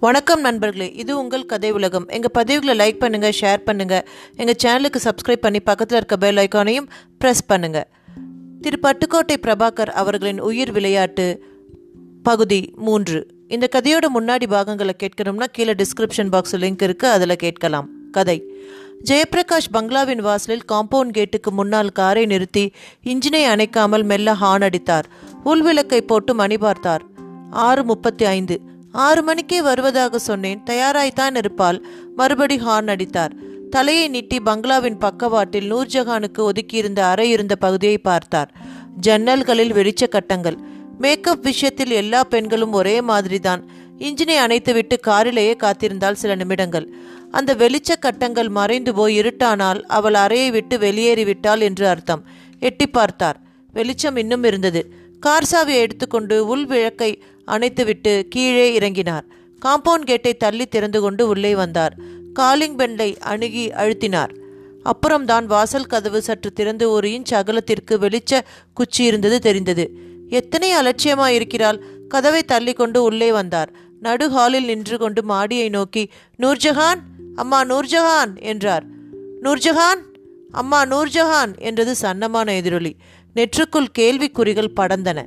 வணக்கம் நண்பர்களே இது உங்கள் கதை உலகம். எங்கள் பதிவுகளை லைக் பண்ணுங்கள் ஷேர் பண்ணுங்கள் எங்கள் சேனலுக்கு சப்ஸ்கிரைப் பண்ணி பக்கத்தில் இருக்க பெல் ஐக்கானையும் ப்ரெஸ் பண்ணுங்கள் திரு. பட்டுக்கோட்டை பிரபாகர் அவர்களின் உயிர் விளையாட்டு பகுதி மூன்று. இந்த கதையோட முன்னாடி பாகங்களை கேட்கணும்னா கீழே டிஸ்கிரிப்ஷன் பாக்ஸ் லிங்க் இருக்குது அதில் கேட்கலாம். கதை. ஜெயபிரகாஷ் பங்களாவின் வாசலில் காம்பவுண்ட் கேட்டுக்கு முன்னால் காரை நிறுத்தி இன்ஜினை அணைக்காமல் மெல்ல ஹார்ன் அடித்தார். உள்விளக்கை போட்டு மணி பார்த்தார். ஆறு முப்பத்தி ஐந்து. ஆறு மணிக்கே வருவதாக சொன்னேன். தயாராய்த்தான் இருப்பால் மறுபடி ஹார்ன் அடித்தார். தலையை நீட்டி பங்களாவின் பக்கவாட்டில் நூர்ஜஹானுக்கு ஒதுக்கியிருந்த அறை இருந்த பகுதியை பார்த்தார். ஜன்னல்களில் வெளிச்ச கட்டங்கள். மேக்கப் விஷயத்தில் எல்லா பெண்களும் ஒரே மாதிரிதான். இன்ஜினை அணைத்துவிட்டு காரிலேயே காத்திருந்தால் சில நிமிடங்கள். அந்த வெளிச்ச கட்டங்கள் மறைந்து போய் இருட்டானால் அவள் அறையை விட்டு வெளியேறிவிட்டாள் என்று அர்த்தம். எட்டி பார்த்தார். வெளிச்சம் இன்னும் இருந்தது. கார் சாவியை எடுத்துக்கொண்டு உள் விளக்கை அணைத்துவிட்டு கீழே இறங்கினார். காம்பவுண்ட் கேட்டை தள்ளி திறந்து கொண்டு உள்ளே வந்தார். காலிங் பெண்டை அணுகி அழுத்தினார். அப்புறம்தான் வாசல் கதவு சற்று திறந்து ஒரு இன்ச் அகலத்திற்கு வெளிச்ச குச்சி இருந்தது தெரிந்தது. எத்தனை அலட்சியமாய் இருக்கிறாள்? கதவை தள்ளி கொண்டு உள்ளே வந்தார். நடு ஹாலில் நின்று கொண்டு மாடியை நோக்கி நூர்ஜஹான் அம்மா நூர்ஜஹான் என்றார். நூர்ஜஹான் அம்மா நூர்ஜஹான் என்றது சன்னமான எதிரொலி. நெற்றுக்குள் கேள்விக்குறிகள் படர்ந்தன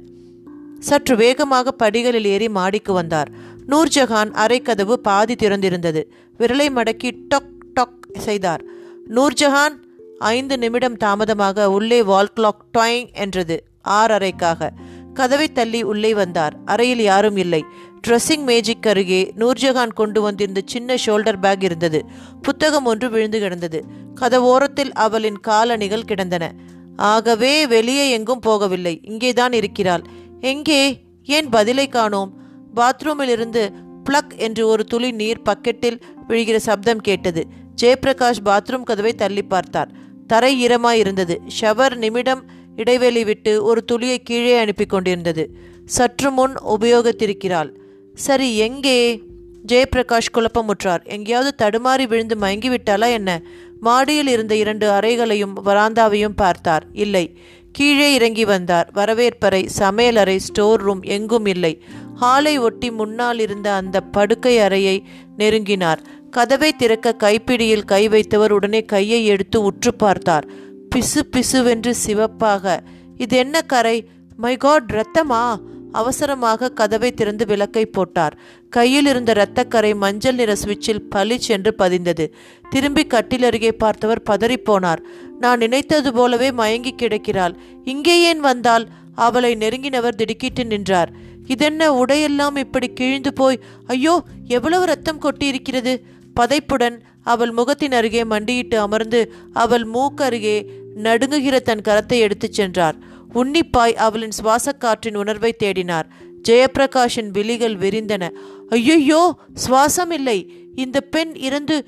சற்று வேகமாக படிகளில் ஏறி மாடிக்கு வந்தார். நூர்ஜஹான் அரைக்கதவு பாதி திறந்திருந்தது. விரலை மடக்கி டொக் டொக் செய்தார். நூர்ஜஹான் ஐந்து நிமிடம் தாமதமாக உள்ளே வால் கிளாக் டொயங் என்றது ஆறு அறைக்காக கதவை தள்ளி உள்ளே வந்தார். அறையில் யாரும் இல்லை. ட்ரெஸ்ஸிங் மேஜிக் அருகே நூர்ஜஹான் கொண்டு வந்திருந்த சின்ன ஷோல்டர் பேக் இருந்தது. புத்தகம் ஒன்று விழுந்து கிடந்தது. கதவோரத்தில் அவளின் காலணிகள் கிடந்தன. ஆகவே வெளியே எங்கும் போகவில்லை. இங்கேதான் இருக்கிறாள். எங்கே? ஏன் பதிலை காணோம்? பாத்ரூமில் இருந்து பிளக் என்று ஒரு துளி நீர் பக்கெட்டில் விழுகிற சப்தம் கேட்டது. ஜெயபிரகாஷ் பாத்ரூம் கதவை தள்ளி பார்த்தார். தரை ஈரமாய் இருந்தது ஷவர் நிமிடம் இடைவெளி விட்டு ஒரு துளியை கீழே அனுப்பி கொண்டிருந்தது. சற்று முன் உபயோகித்திருக்கிறாள். சரி எங்கே? ஜெயபிரகாஷ் குழப்பமுற்றார். எங்கேயாவது தடுமாறி விழுந்து மயங்கி விட்டாளா என்ன? மாடியில் இருந்த இரண்டு அறைகளையும் வராந்தாவையும் பார்த்தார். இல்லை கீழே இறங்கி வந்தார். வரவேற்பறை சமையலறை ஸ்டோர் ரூம் எங்கும் இல்லை. ஹாலை ஒட்டி முன்னால் இருந்த அந்த படுக்கை அறையை நெருங்கினார். கதவை திறக்க கைப்பிடியில் கை வைத்தவர் உடனே கையை எடுத்து உற்று பார்த்தார். பிசு பிசுவென்று சிவப்பாக இது என்ன கரை? மை காட் ரத்தமா? அவசரமாக கதவை திறந்து விளக்கை போட்டார். கையில் இருந்த இரத்தக்கரை மஞ்சள் நிற சுவிட்சில் பளிச் என்று பதிந்தது. திரும்பி கட்டில் அருகே பார்த்தவர் பதறிப்போனார். நான் நினைத்தது போலவே மயங்கி கிடக்கிறாள். இங்கே ஏன் வந்தால் அவளை நெருங்கினவர் திடுக்கிட்டு நின்றார். இதென்ன? உடையெல்லாம் இப்படி கிழிந்து போய் ஐயோ எவ்வளவு ரத்தம் கொட்டியிருக்கிறது? பதைப்புடன். அவள் முகத்தின் அருகே மண்டியிட்டு அமர்ந்து அவள் மூக்கருகே நடுங்குகிற தன் கரத்தை எடுத்துச் சென்றார். உன்னிப்பாய் அவளின் சுவாசக்காற்றின் உணர்வை தேடினார். ஜெயப்பிரகாஷின் விழிகள் விரிந்தன. ஐயையோ சுவாசம் இல்லை இந்த பெண் இறந்து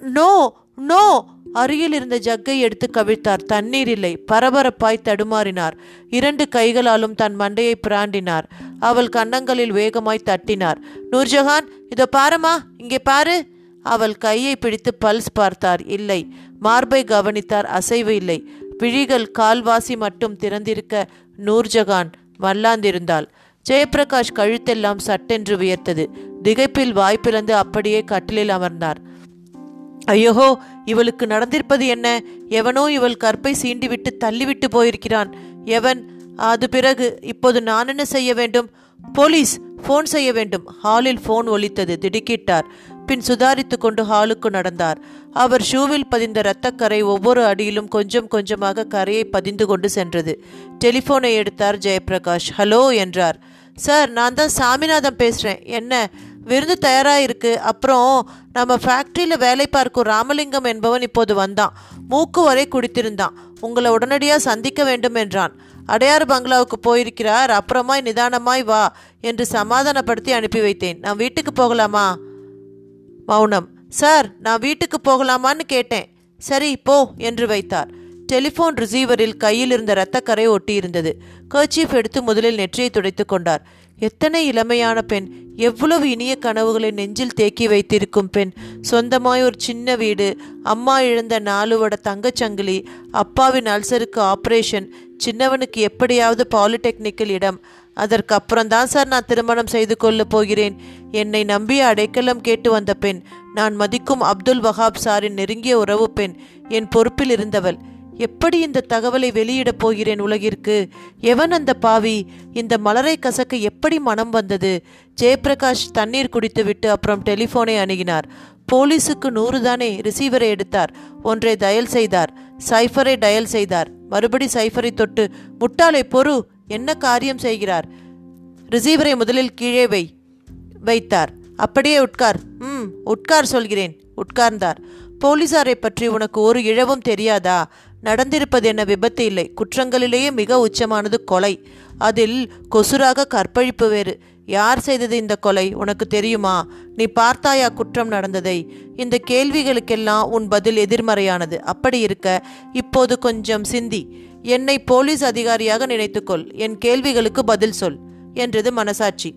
நோ நோ அருகில் இருந்த ஜக்கை எடுத்து கவிழ்த்தார். தண்ணீர் இல்லை. பரபரப்பாய் தடுமாறினார். இரண்டு கைகளாலும் தன் மண்டையை பிராண்டினார். அவள் கன்னங்களில் வேகமாய் தட்டினார். நூர்ஜஹான் இதோ பாரமா இங்கே பாரு. அவள் கையை பிடித்து பல்ஸ் பார்த்தார். இல்லை. மார்பை கவனித்தார். அசைவு இல்லை. விழிகள் கால்வாசி மட்டும் திறந்திருக்க நூர்ஜகான் மல்லாந்திருந்தாள் ஜெயபிரகாஷ் கழுத்தெல்லாம் சட்டென்று உயர்த்தது திகைப்பில் வாய்ப்பிழந்து அப்படியே கட்டிலில் அமர்ந்தார். ஐயோஹோ இவளுக்கு நடந்திருப்பது என்ன? எவனோ இவள் கற்பை சீண்டிவிட்டு தள்ளிவிட்டு போயிருக்கிறான். எவன்? அது பிறகு இப்போது நான் என்ன செய்ய வேண்டும்? போலீஸ் ஃபோன் செய்ய வேண்டும். ஹாலில் ஃபோன் ஒலித்தது திடுக்கிட்டார். பின் சுதாரித்து கொண்டு ஹாலுக்கு நடந்தார். அவர் ஷூவில் பதிந்த இரத்தக்கரை ஒவ்வொரு அடியிலும் கொஞ்சம் கொஞ்சமாக கரையை பதிந்து கொண்டு சென்றது. டெலிஃபோனை எடுத்தார் ஜெயபிரகாஷ். ஹலோ என்றார். சார் நான் தான் சாமிநாதன் பேசுகிறேன் என்ன விருந்து தயாராக இருக்குது அப்புறம் நம்ம ஃபேக்ட்ரியில் வேலை பார்க்கும் ராமலிங்கம் என்பவன் இப்போது வந்தான். மூக்கு வரை குடித்திருந்தான். உங்களை உடனடியாக சந்திக்க வேண்டும் என்றான். அடையாறு பங்களாவுக்கு போயிருக்கிறார். அப்புறமாய் நிதானமாய் வா என்று சமாதானப்படுத்தி அனுப்பி வைத்தேன். நான் வீட்டுக்கு போகலாமா? மௌனம். சார் நான் வீட்டுக்கு போகலாமான்னு கேட்டேன். சரி போ என்று வைத்தார். டெலிஃபோன் ரிசீவரில் கையில் இருந்த இரத்தக்கரை ஒட்டியிருந்தது. கர்ச்சீஃப் எடுத்து முதலில் நெற்றியை துடைத்து கொண்டார். எத்தனை இளமையான பெண் எவ்வளவு இனிய கனவுகளை நெஞ்சில் தேக்கி வைத்திருக்கும் பெண். சொந்தமாய் ஒரு சின்ன வீடு அம்மா இழந்த நாலுவட தங்கச்சங்கிலி அப்பாவின் அல்சருக்கு ஆப்ரேஷன் சின்னவனுக்கு எப்படியாவது பாலிடெக்னிக்கல் இடம். அதற்கு அப்புறம் தான் சார் நான் திருமணம் செய்து கொள்ளப் போகிறேன். என்னை நம்பிய அடைக்கலம் கேட்டு வந்த பெண் நான் மதிக்கும் அப்துல் வஹாப் சாரின் நெருங்கிய உறவு பெண் என் பொறுப்பில் இருந்தவள். எப்படி இந்த தகவலை வெளியிடப் போகிறேன் உலகிற்கு? எவன் அந்த பாவி? இந்த மலரை கசக்க எப்படி மனம் வந்தது? ஜெயபிரகாஷ் தண்ணீர் குடித்துவிட்டு அப்புறம் டெலிஃபோனை அணுகினார். போலீஸுக்கு நூறு தானே ரிசீவரை எடுத்தார். ஒன்றை டயல் செய்தார். சைஃபரை டயல் செய்தார். மறுபடி சைஃபரை தொட்டு முட்டாளை பொறு என்ன காரியம் செய்கிறார்? ரிசீவரை முதலில் கீழே வை. வைத்தார். அப்படியே உட்கார். ம் உட்கார் சொல்கிறேன். உட்கார்ந்தார். போலீசாரை பற்றி உனக்கு ஒரு இழவும் தெரியாதா? நடந்திருப்பது என்ன விபத்து இல்லை. குற்றங்களிலேயே மிக உச்சமானது கொலை. அதில் கொசுராக கற்பழிப்பு வேறு. யார் செய்தது இந்த கொலை? உனக்கு தெரியுமா? நீ பார்த்தாயா குற்றம் நடந்ததை? இந்த கேள்விகளுக்கெல்லாம் உன் பதில் எதிர்மறையானது. அப்படி இருக்க இப்போது கொஞ்சம் சிந்தி. என்னை போலீஸ் அதிகாரியாக நினைத்துக்கொள். என் கேள்விகளுக்கு பதில் சொல் என்றது மனசாட்சி.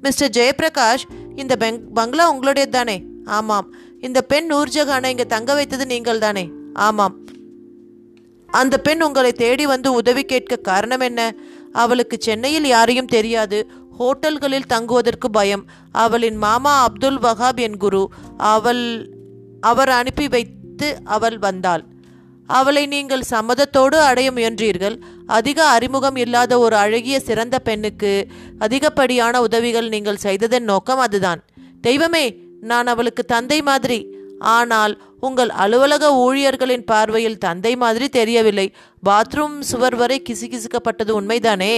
மிஸ்டர் ஜெயபிரகாஷ் இந்த பெங் பங்களா உங்களுடையது தானே? ஆமாம். இந்த பெண் நூர்ஜஹானை இங்கே தங்க வைத்தது நீங்கள் தானே ஆமாம். அந்த பெண் உங்களை தேடி வந்து உதவி கேட்க காரணம் என்ன? அவளுக்கு சென்னையில் யாரையும் தெரியாது. ஹோட்டல்களில் தங்குவதற்கு பயம். அவளின் மாமா அப்துல் வஹாப் என் குரு. அவள் அவர் அனுப்பி வைத்து அவள் வந்தாள். அவளை நீங்கள் சம்மதத்தோடு அடைய முயன்றீர்கள். அதிக அறிமுகம் இல்லாத ஒரு அழகிய சிறந்த பெண்ணுக்கு அதிகப்படியான உதவிகள் நீங்கள் செய்ததன் நோக்கம் அதுதான். தெய்வமே நான் அவளுக்கு தந்தை மாதிரி. ஆனால் உங்கள் அலுவலக ஊழியர்களின் பார்வையில் தந்தை மாதிரி தெரியவில்லை. பாத்ரூம் சுவர் வரை கிசுகிசுக்கப்பட்டது உண்மைதானே?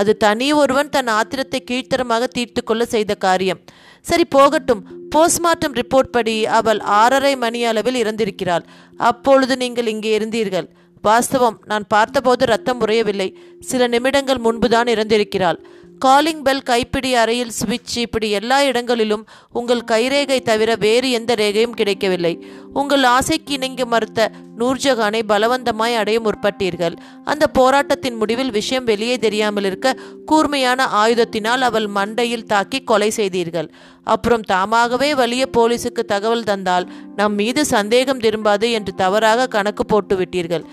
அது தனி ஒருவன் தன் ஆத்திரத்தை கீழ்த்தரமாக தீர்த்து கொள்ள செய்த காரியம். சரி போகட்டும். போஸ்ட்மார்ட்டம் ரிப்போர்ட் படி அவள் ஆறரை மணி அளவில் இறந்திருக்கிறாள். அப்பொழுது நீங்கள் இங்கே இருந்தீர்கள். வாஸ்தவம் நான் பார்த்தபோது ரத்தம் உறையவில்லை. சில நிமிடங்கள் முன்புதான் இறந்திருக்கிறாள். காலிங் பெல் கைப்பிடி அறையில் சுவிட்ச் இப்படி எல்லா இடங்களிலும் உங்கள் கைரேகை தவிர வேறு எந்த ரேகையும் கிடைக்கவில்லை. உங்கள் ஆசைக்கு இணங்கி மறுத்த நூர்ஜஹானை பலவந்தமாய் அடைய முற்பட்டீர்கள். அந்த போராட்டத்தின் முடிவில் விஷயம் வெளியே தெரியாமல் இருக்க கூர்மையான ஆயுதத்தினால் அவள் மண்டையில் தாக்கி கொலை செய்தீர்கள். அப்புறம் தாமாகவே வலிய போலீசுக்கு தகவல் தந்தால் நம் மீது சந்தேகம் திரும்பாது என்று தவறாக கணக்கு போட்டு விட்டீர்கள்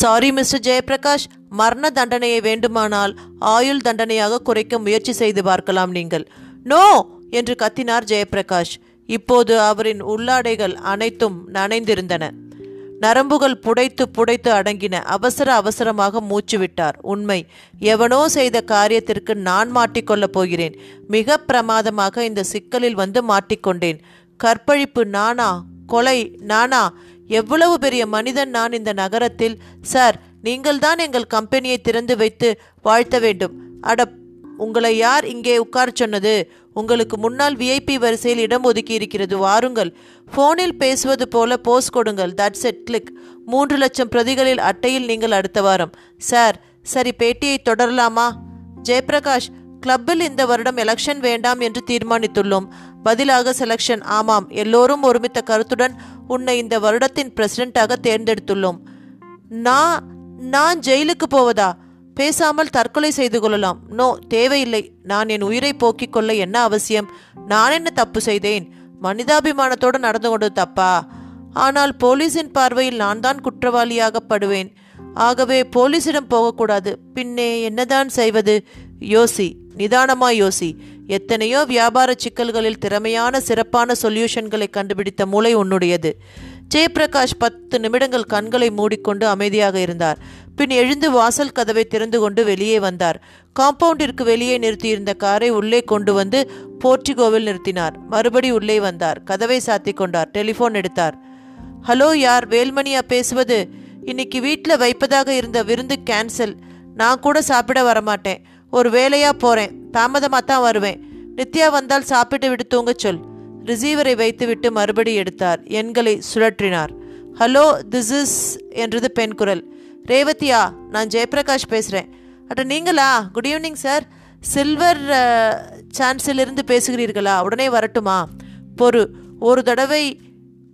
சாரி மிஸ்டர் ஜெயபிரகாஷ் மரண தண்டனையை வேண்டுமானால் ஆயுள் தண்டனையாக குறைக்க முயற்சி செய்து பார்க்கலாம் நீங்கள். நோ என்று கத்தினார் ஜெயபிரகாஷ் இப்போது அவரின் உள்ளாடைகள் அனைத்தும் நனைந்திருந்தன. நரம்புகள் புடைத்து புடைத்து அடங்கின அவசர அவசரமாக மூச்சு விட்டார். உண்மை. எவனோ செய்த காரியத்திற்கு நான் மாட்டிக்கொள்ளப் போகிறேன். மிக பிரமாதமாக இந்த சிக்கலில் வந்து மாட்டிக்கொண்டேன் கற்பழிப்பு நானா? கொலை நானா? எவ்வளவு பெரிய மனிதன் நான் இந்த நகரத்தில்? சார் நீங்கள்தான் எங்கள் கம்பெனியை திறந்து வைத்து வாழ்த்த வேண்டும். அட உங்களை யார் இங்கே உட்கார சொன்னது? உங்களுக்கு முன்னால் விஐபி வரிசையில் இடம் ஒதுக்கி இருக்கிறது வாருங்கள். ஃபோனில் பேசுவது போல போஸ் கொடுங்கள் தட்ஸ் எட் கிளிக் மூன்று லட்சம் பிரதிகளில் அட்டையில் நீங்கள் அடுத்த வாரம். சார் சரி பேட்டியை தொடரலாமா? ஜெயபிரகாஷ் கிளப்பில் இந்த வருடம் எலெக்ஷன் வேண்டாம் என்று தீர்மானித்துள்ளோம். பதிலாக செலக்ஷன் ஆமாம் எல்லோரும் ஒருமித்த கருத்துடன் உன்னை இந்த வருடத்தின் பிரசிடென்ட்டாக தேர்ந்தெடுத்துள்ளோம். நான் நான் ஜெயிலுக்கு போவதா? பேசாமல் தற்கொலை செய்து கொள்ளலாம். நோ தேவையில்லை. நான் என் உயிரை போக்கிக் கொள்ள என்ன அவசியம்? நான் என்ன தப்பு செய்தேன்? மனிதாபிமானத்தோடு நடந்து கொண்டது தப்பா? ஆனால் போலீஸின் பார்வையில் நான் தான் குற்றவாளியாகப்படுவேன். ஆகவே போலீசிடம் போகக்கூடாது. பின்னே என்னதான் செய்வது? யோசி. நிதானமாய் யோசி. எத்தனையோ வியாபார சிக்கல்களில் திறமையான சிறப்பான சொல்யூஷன்களை கண்டுபிடித்த மூளை உன்னுடையது. ஜெயபிரகாஷ் பத்து நிமிடங்கள் கண்களை மூடிக்கொண்டு அமைதியாக இருந்தார். பின் எழுந்து வாசல் கதவை திறந்து கொண்டு வெளியே வந்தார். காம்பவுண்டிற்கு வெளியே நிறுத்தியிருந்த காரை உள்ளே கொண்டு வந்து போர்ட்டிகோவில் நிறுத்தினார். மறுபடி உள்ளே வந்தார். கதவை சாத்தி கொண்டார். டெலிஃபோன் எடுத்தார். ஹலோ யார்? வேல்மணியா பேசுவது? இன்னைக்கு வீட்டில் வைப்பதாக இருந்த விருந்து கேன்சல். நான் கூட சாப்பிட வரமாட்டேன். ஒரு வேலையாக போகிறேன் தாமதமாக தான் வருவேன். நித்யா வந்தால் சாப்பிட்டு விட்டு தூங்கச் சொல். ரிசீவரை வைத்துவிட்டு மறுபடி எடுத்தார். எண்களை சுழற்றினார். ஹலோ திஸ் இஸ் என்றது பெண் குரல். ரேவதியா நான் ஜெயபிரகாஷ் பேசுகிறேன் அட நீங்களா? Good evening sir. சில்வர் சான்ஸிலிருந்து பேசுகிறீர்களா? உடனே வரட்டுமா? பொறு. ஒரு தடவை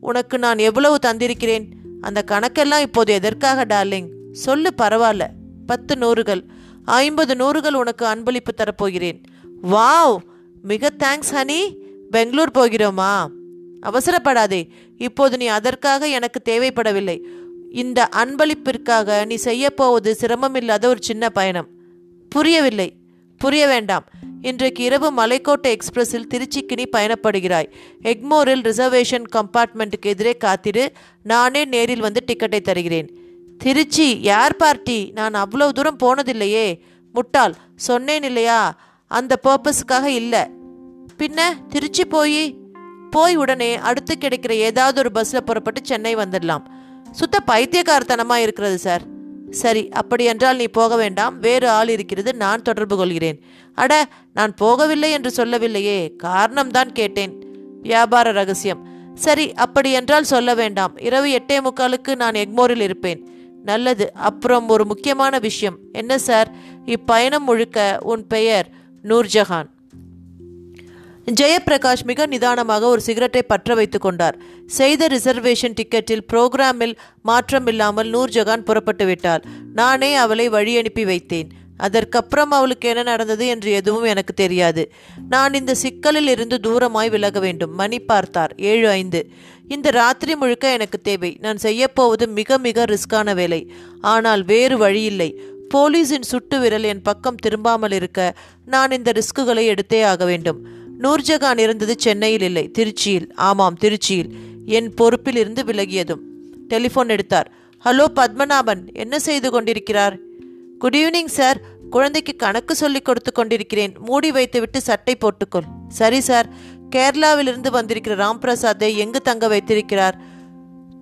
உனக்கு நான் எவ்வளவு தந்திருக்கிறேன்? அந்த கணக்கெல்லாம் இப்போது எதற்காக டார்லிங்? சொல்லு பரவாயில்ல. பத்து நூறுகள். ஐம்பது நூறுகள் உனக்கு அன்பளிப்பு தரப்போகிறேன். வாவ்! மிக தேங்க்ஸ் ஹனி பெங்களூர் போகிறோமா? அவசரப்படாதே. இப்போது நீ அதற்காக எனக்கு தேவைப்படவில்லை. இந்த அன்பளிப்பிற்காக நீ செய்யப்போவது சிரமமில்லாத ஒரு சின்ன பயணம். புரியவில்லை. புரிய வேண்டாம். இன்றைக்கு இரவு மலைக்கோட்டை எக்ஸ்பிரஸில் திருச்சிக்கு நீ பயணப்படுகிறாய். எக்மோரில் ரிசர்வேஷன் கம்பார்ட்மெண்ட்டுக்கு எதிரே காத்திரு. நானே நேரில் வந்து டிக்கெட்டை தருகிறேன். திருச்சி யார் பார்ட்டி? நான் அவ்வளோ தூரம் போனதில்லையே. முட்டாள். சொன்னேன் இல்லையா? அந்த பர்பஸுக்காக இல்லை. பின்ன திருச்சி போய் போய் உடனே அடுத்து கிடைக்கிற ஏதாவது ஒரு பஸ்ஸில் புறப்பட்டு சென்னை வந்துடலாம். சுத்த பைத்தியக்காரத்தனமாக இருக்கிறது சார் சரி அப்படி என்றால் நீ போக வேண்டாம். வேறு ஆள் இருக்கிறது நான் தொடர்பு கொள்கிறேன். அட நான் போகவில்லை என்று சொல்லவில்லையே. காரணம்தான் கேட்டேன். வியாபார ரகசியம். சரி அப்படி என்றால் சொல்ல வேண்டாம். இரவு எட்டே முக்காலுக்கு நான் எக்மோரில் இருப்பேன். நல்லது. அப்புறம் ஒரு முக்கியமான விஷயம். என்ன சார்? இப்பயணம் முழுக்க உன் பெயர் நூர்ஜஹான். ஜெயபிரகாஷ் மிக நிதானமாக ஒரு சிகரெட்டை பற்ற வைத்து கொண்டார். செய்த ரிசர்வேஷன் டிக்கெட்டில் புரோகிராமில் மாற்றமில்லாமல் நூர்ஜஹான் புறப்பட்டு விட்டாள் நானே அவளை வழி அனுப்பி வைத்தேன். அதற்கப்புறம் அவளுக்கு என்ன நடந்தது என்று எதுவும் எனக்கு தெரியாது. நான் இந்த சிக்கலில் இருந்து தூரமாய் விலக வேண்டும். மணி பார்த்தார். ஏழு ஐந்து. இந்த ராத்திரி முழுக்க எனக்கு தேவை. நான் செய்யப்போவது மிக மிக ரிஸ்கான வேலை. ஆனால் வேறு வழியில்லை போலீஸின் சுட்டு விரல் என் பக்கம் திரும்பாமல் இருக்க நான் இந்த ரிஸ்குகளை எடுத்தே ஆக வேண்டும். நூர்ஜகான் இருந்தது சென்னையில் இல்லை. திருச்சியில். ஆமாம் திருச்சியில். என் பொறுப்பில் இருந்து விலகியதும். டெலிஃபோன் எடுத்தார். ஹலோ பத்மநாபன். என்ன செய்து கொண்டிருக்கிறார்? குட் ஈவினிங் சார் குழந்தைக்கு கணக்கு சொல்லிக் கொடுத்து கொண்டிருக்கிறேன். மூடி வைத்துவிட்டு சட்டை போட்டுக்கொள். சரி சார் கேரளாவிலிருந்து வந்திருக்கிற ராம்பிரசாத்தை எங்கு தங்க வைத்திருக்கிறார்?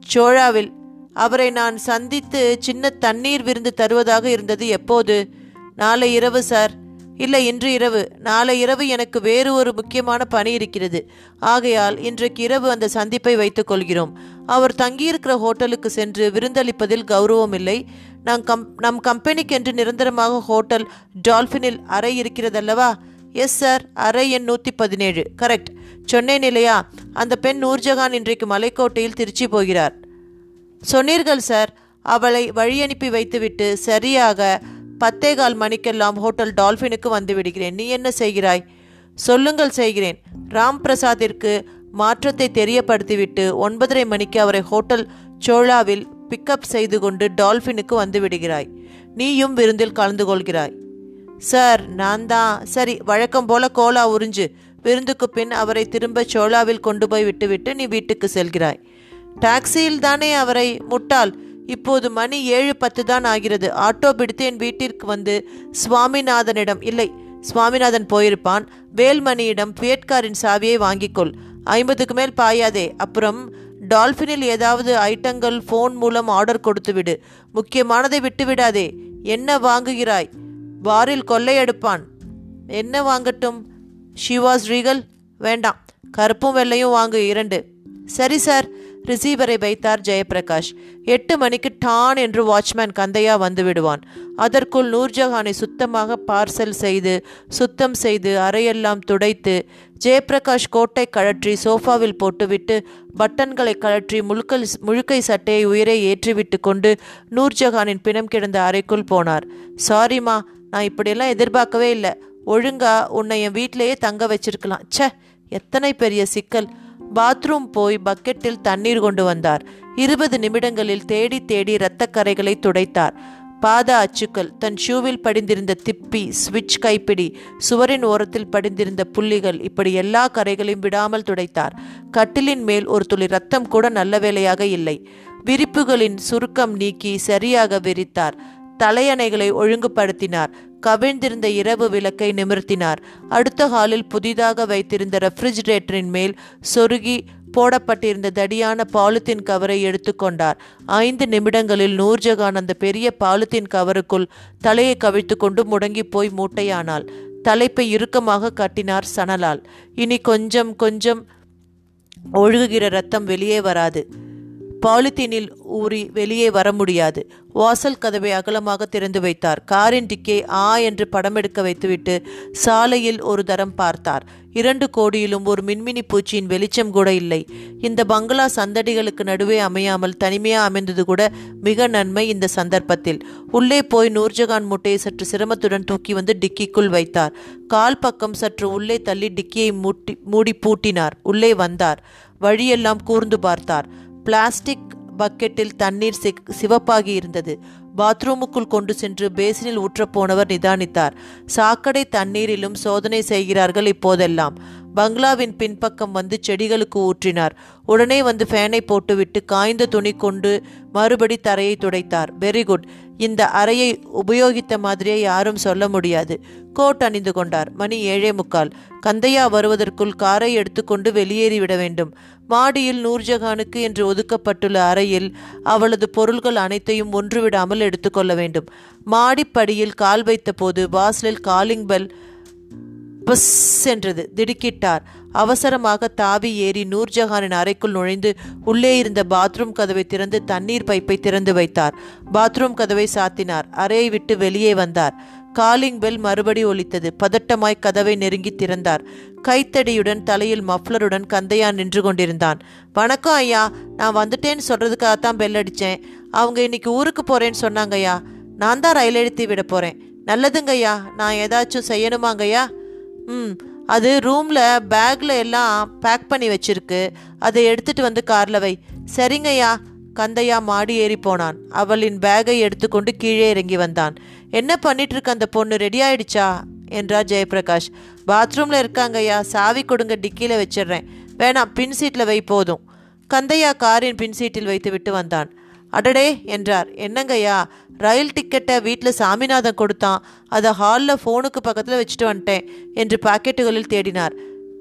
சோழாவில். அவரை நான் சந்தித்து சின்ன தண்ணீர் விருந்து தருவதாக இருந்தது எப்போது? நாளை இரவு சார் இல்லை இன்று இரவு. நாளை இரவு எனக்கு வேறு ஒரு முக்கியமான பணி இருக்கிறது. ஆகையால் இன்றைக்கு இரவு அந்த சந்திப்பை வைத்துக் கொள்கிறோம். அவர் தங்கியிருக்கிற ஹோட்டலுக்கு சென்று விருந்தளிப்பதில் கௌரவம் இல்லை. நான் கம் நம் கம்பெனிக்கென்று நிரந்தரமாக ஹோட்டல் டால்ஃபினில் அறை இருக்கிறதல்லவா? எஸ் சார் அறை எண் நூற்றி பதினேழு கரெக்ட் சொன்னேன் இல்லையா? அந்த பெண் நூர்ஜஹான் இன்றைக்கு மலைக்கோட்டையில் திருச்சி போகிறார். சொன்னீர்கள் சார் அவளை வழி அனுப்பி வைத்துவிட்டு சரியாக பத்தேகால் மணிக்கெல்லாம் ஹோட்டல் டால்ஃபினுக்கு வந்து விடுகிறேன். நீ என்ன செய்கிறாய்? சொல்லுங்கள் செய்கிறேன். ராம் பிரசாத்திற்கு மாற்றத்தை தெரியப்படுத்திவிட்டு ஒன்பதரை மணிக்கு அவரை ஹோட்டல் சோழாவில் பிக்கப் செய்து கொண்டு டால்ஃபினுக்கு வந்து விடுகிறாய். நீயும் விருந்தில் கலந்து கொள்கிறாய். சார் நான் தான். சரி வழக்கம் போல கோலா உறிஞ்சு விருந்துக்கு பின் அவரை திரும்ப சோழாவில் கொண்டு போய் விட்டுவிட்டு நீ வீட்டுக்கு செல்கிறாய். டாக்ஸியில் தானே அவரை முட்டாள். இப்போது மணி ஏழு பத்து தான் ஆகிறது. ஆட்டோ பிடித்து என் வீட்டிற்கு வந்து சுவாமிநாதனிடம் இல்லை சுவாமிநாதன் போயிருப்பான். வேல்மணியிடம் பியட்காரின் சாவியை வாங்கிக்கொள் ஐம்பதுக்கு மேல் பாயாதே. அப்புறம் டால்ஃபினில் ஏதாவது ஐட்டங்கள் ஃபோன் மூலம் ஆர்டர் கொடுத்து விடு முக்கியமானதை விட்டு விடாதே என்ன வாங்குகிறாய்? பாரில் கொள்ளையெடுப்பான் என்ன வாங்கட்டும்? ஷிவாஸ் ரீகல் வேண்டாம். கருப்பும் வெள்ளையும் வாங்கு. இரண்டு. சரி சார் ரிசீவரை வைத்தார் ஜெயபிரகாஷ். எட்டு மணிக்கு டான் என்று வாட்ச்மேன் கந்தையா வந்து விடுவான். அதற்குள் நூர்ஜஹானை சுத்தமாக பார்சல் செய்து சுத்தம் செய்து அறையெல்லாம் துடைத்து ஜெயப்பிரகாஷ் கோட்டை கழற்றி சோஃபாவில் போட்டுவிட்டு பட்டன்களை கழற்றி முழுக்கல் முழுக்கை சட்டையை உயிரை ஏற்றிவிட்டு கொண்டு நூர்ஜஹானின் பிணம் கிடந்த அறைக்குள் போனார். சாரிம்மா நான் இப்படியெல்லாம் எதிர்பார்க்கவே இல்லை. ஒழுங்கா உன்னை என் வீட்டிலேயே தங்க வச்சிருக்கலாம். ச்சே எத்தனை பெரிய சிக்கல். பாத்ரூம் போய் பக்கெட்டில் தண்ணீர் கொண்டு வந்தார். இருபது நிமிடங்களில் தேடி தேடி இரத்தக்கரைகளை துடைத்தார். பாத அச்சுக்கள் தன் ஷூவில் படிந்திருந்த திப்பி ஸ்விட்ச் கைப்பிடி சுவரின் ஓரத்தில் படிந்திருந்த புள்ளிகள் இப்படி எல்லா கரைகளையும் விடாமல் துடைத்தார். கட்டிலின் மேல் ஒரு துளி ரத்தம் கூட நல்ல வேலையாக இல்லை. விரிப்புகளின் சுருக்கம் நீக்கி சரியாக விரித்தார். தலையணைகளை ஒழுங்குபடுத்தினார். கவிழ்ந்திருந்த இரவு விளக்கை நிமிர்த்தினார். அடுத்த ஹாலில் புதிதாக வைத்திருந்த ரெஃப்ரிஜிரேட்டரின் மேல் சொருகி போடப்பட்டிருந்த தடியான பாலித்தீன் கவரை எடுத்துக்கொண்டார் ஐந்து நிமிடங்களில் நூர்ஜகான் அந்த பெரிய பாலித்தீன் கவருக்குள் தலையை கவிழ்த்து கொண்டு முடங்கி போய் மூட்டையானாள். தலைப்பை இறுக்கமாக கட்டினார் சணலால். இனி கொஞ்சம் கொஞ்சம் ஒழுகுகிற ரத்தம் வெளியே வராது. பாலித்தீனில் ஊறி வெளியே வர முடியாது. வாசல் கதவை அகலமாக திறந்து வைத்தார். காரின் டிக்கே ஆ என்று படம் எடுக்க வைத்துவிட்டு சாலையில் ஒரு தரம் பார்த்தார். இரண்டு கோடியிலும் ஒரு மின்மினி பூச்சியின் வெளிச்சம் கூட இல்லை. இந்த பங்களா சந்தடிகளுக்கு நடுவே அமையாமல் தனிமையா அமைந்தது கூட மிக நன்மை இந்த சந்தர்ப்பத்தில். உள்ளே போய் நூர்ஜகான் முட்டையை சற்று சிரமத்துடன் தூக்கி வந்து டிக்கிக்குள் வைத்தார். கால் பக்கம் சற்று உள்ளே தள்ளி டிக்கியை மூட்டி மூடி பூட்டினார். உள்ளே வந்தார். வழியெல்லாம் கூர்ந்து பார்த்தார். பிளாஸ்டிக் பக்கெட்டில் தண்ணீர் சிவப்பாகி இருந்தது. பாத்ரூமுக்குள் கொண்டு சென்று பேசினில் ஊற்றப்போனவர் நிதானித்தார். சாக்கடை தண்ணீரிலும் சோதனை செய்கிறார்கள் இப்போதெல்லாம். பங்களாவின் பின்பக்கம் வந்து செடிகளுக்கு ஊற்றினார். உடனே வந்து ஃபேனை போட்டுவிட்டு காய்ந்த துணி கொண்டு மறுபடி தரையை துடைத்தார். வெரி குட் இந்த அறையை உபயோகித்த மாதிரியே யாரும் சொல்ல முடியாது. கோட் அணிந்து கொண்டார். மணி ஏழே முக்கால். கந்தையா வருவதற்குள் காரை எடுத்துக்கொண்டு வெளியேறிவிட வேண்டும். மாடியில் நூர்ஜஹானுக்கு என்று ஒதுக்கப்பட்டுள்ள அறையில் அவளது பொருள்கள் அனைத்தையும் ஒன்றுவிடாமல் எடுத்துக்கொள்ள வேண்டும். மாடிப்படியில் கால் வைத்த போது வாசலில் காலிங் பெல் பஸ் என்றது திடுக்கிட்டார். அவசரமாக தாவி ஏறி நூர்ஜஹானின் அறைக்குள் நுழைந்து உள்ளே இருந்த பாத்ரூம் கதவை திறந்து தண்ணீர் பைப்பை திறந்து வைத்தார். பாத்ரூம் கதவை சாத்தினார். அறையை விட்டு வெளியே வந்தார். காலிங் பெல் மறுபடி ஒலித்தது. பதட்டமாய் கதவை நெருங்கி திறந்தார். கைத்தடியுடன் தலையில் மஃப்ளருடன் கந்தையா நின்று கொண்டிருந்தான். வணக்கம் ஐயா. நான் வந்துட்டேன்னு சொல்றதுக்காகத்தான் பெல் அடித்தேன் அவங்க இன்னைக்கு ஊருக்கு போறேன்னு சொன்னாங்கய்யா. நான் தான் ரயில் எழுத்தி விட போறேன். நல்லதுங்கய்யா. நான் ஏதாச்சும் செய்யணுமாங்கய்யா? ம் அது ரூமில் பேக்கில் எல்லாம் பேக் பண்ணி வச்சிருக்கு. அதை எடுத்துட்டு வந்து காரில் வை. சரிங்கய்யா. கந்தையா மாடி ஏறி போனான். அவளின் பேகை எடுத்துக்கொண்டு கீழே இறங்கி வந்தான். என்ன பண்ணிட்டு இருக்க அந்த பொண்ணு? ரெடி ஆயிடுச்சா? என்றார் ஜெயபிரகாஷ். பாத்ரூமில் இருக்காங்கய்யா. சாவி கொடுங்க டிக்கியில் வச்சிடுறேன். வேணாம் பின் சீட்டில் வை போதும். கந்தையா காரின் பின் சீட்டில் வைத்து விட்டு வந்தான். அடடே! என்றார். என்னங்கய்யா? ரயில் டிக்கெட்டை வீட்டில் சாமிநாதன் கொடுத்தான். அதை ஹாலில் ஃபோனுக்கு பக்கத்தில் வச்சுட்டு வந்துட்டேன் என்று பாக்கெட்டுகளில் தேடினார்.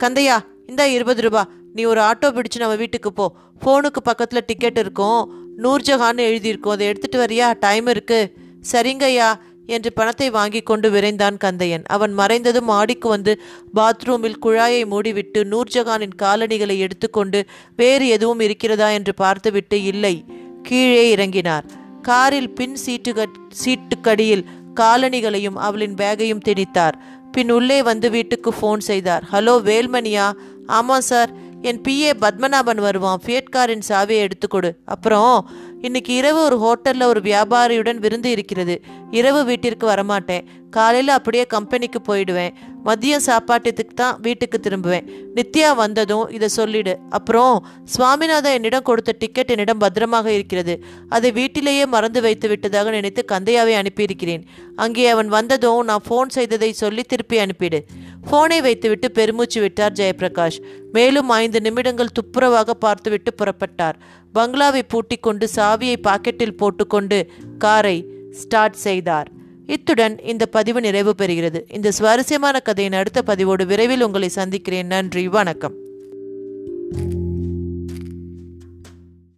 கந்தையா இந்தா இருபது ரூபா. நீ ஒரு ஆட்டோ பிடிச்சு நம்ம வீட்டுக்கு போ. ஃபோனுக்கு பக்கத்தில் டிக்கெட் இருக்கும். நூர்ஜஹான்னு எழுதியிருக்கும். அதை எடுத்துகிட்டு வரியா? டைம் இருக்கு. சரிங்கய்யா என்று பணத்தை வாங்கி கொண்டு விரைந்தான் கந்தையன். அவன் மறைந்ததும் மாடிக்கு வந்து பாத்ரூமில் குழாயை மூடிவிட்டு நூர்ஜஹானின் காலணிகளை எடுத்துக்கொண்டு வேறு எதுவும் இருக்கிறதா என்று பார்த்துவிட்டு இல்லை. கீழே இறங்கினார். காரில் பின் சீட்டு சீட்டுக்கடியில் காலணிகளையும் அவளின் பேகையும் திணித்தார். பின் உள்ளே வந்து வீட்டுக்கு ஃபோன் செய்தார். ஹலோ வேல்மணியா? ஆமாம் சார். என் பிஏ பத்மநாபன் வருவான். ஃபியட் காரின் சாவியை எடுத்துக்கொடு அப்புறம் இன்னைக்கு இரவு ஒரு ஹோட்டலில் ஒரு வியாபாரியுடன் விருந்து இருக்கிறது. இரவு வீட்டிற்கு வரமாட்டேன். காலையில் அப்படியே கம்பெனிக்கு போயிடுவேன். மதியம் சாப்பாட்டுத்துக்கு தான் வீட்டுக்கு திரும்புவேன். நித்யா வந்ததும் இதை சொல்லிடு. அப்புறம் சுவாமிநாதன் என்னிடம் கொடுத்த டிக்கெட் என்னிடம் பத்திரமாக இருக்கிறது. அதை வீட்டிலேயே மறந்து வைத்து விட்டதாக நினைத்து கந்தையாவை அனுப்பியிருக்கிறேன். அங்கே அவன் வந்ததும் நான் ஃபோன் செய்ததை சொல்லி திருப்பி அனுப்பிடு. ஃபோனை வைத்துவிட்டு பெருமூச்சு விட்டார் ஜெயபிரகாஷ். மேலும் ஐந்து நிமிடங்கள் துப்புரவாக பார்த்துவிட்டு புறப்பட்டார். பங்களாவை பூட்டிக் கொண்டு சாவியை பாக்கெட்டில் போட்டுக்கொண்டு காரை ஸ்டார்ட் செய்தார். இத்துடன் இந்த பதிவு நிறைவு பெறுகிறது. இந்த சுவாரஸ்யமான கதையின் அடுத்த பதிவோடு விரைவில் உங்களை சந்திக்கிறேன். நன்றி. வணக்கம்.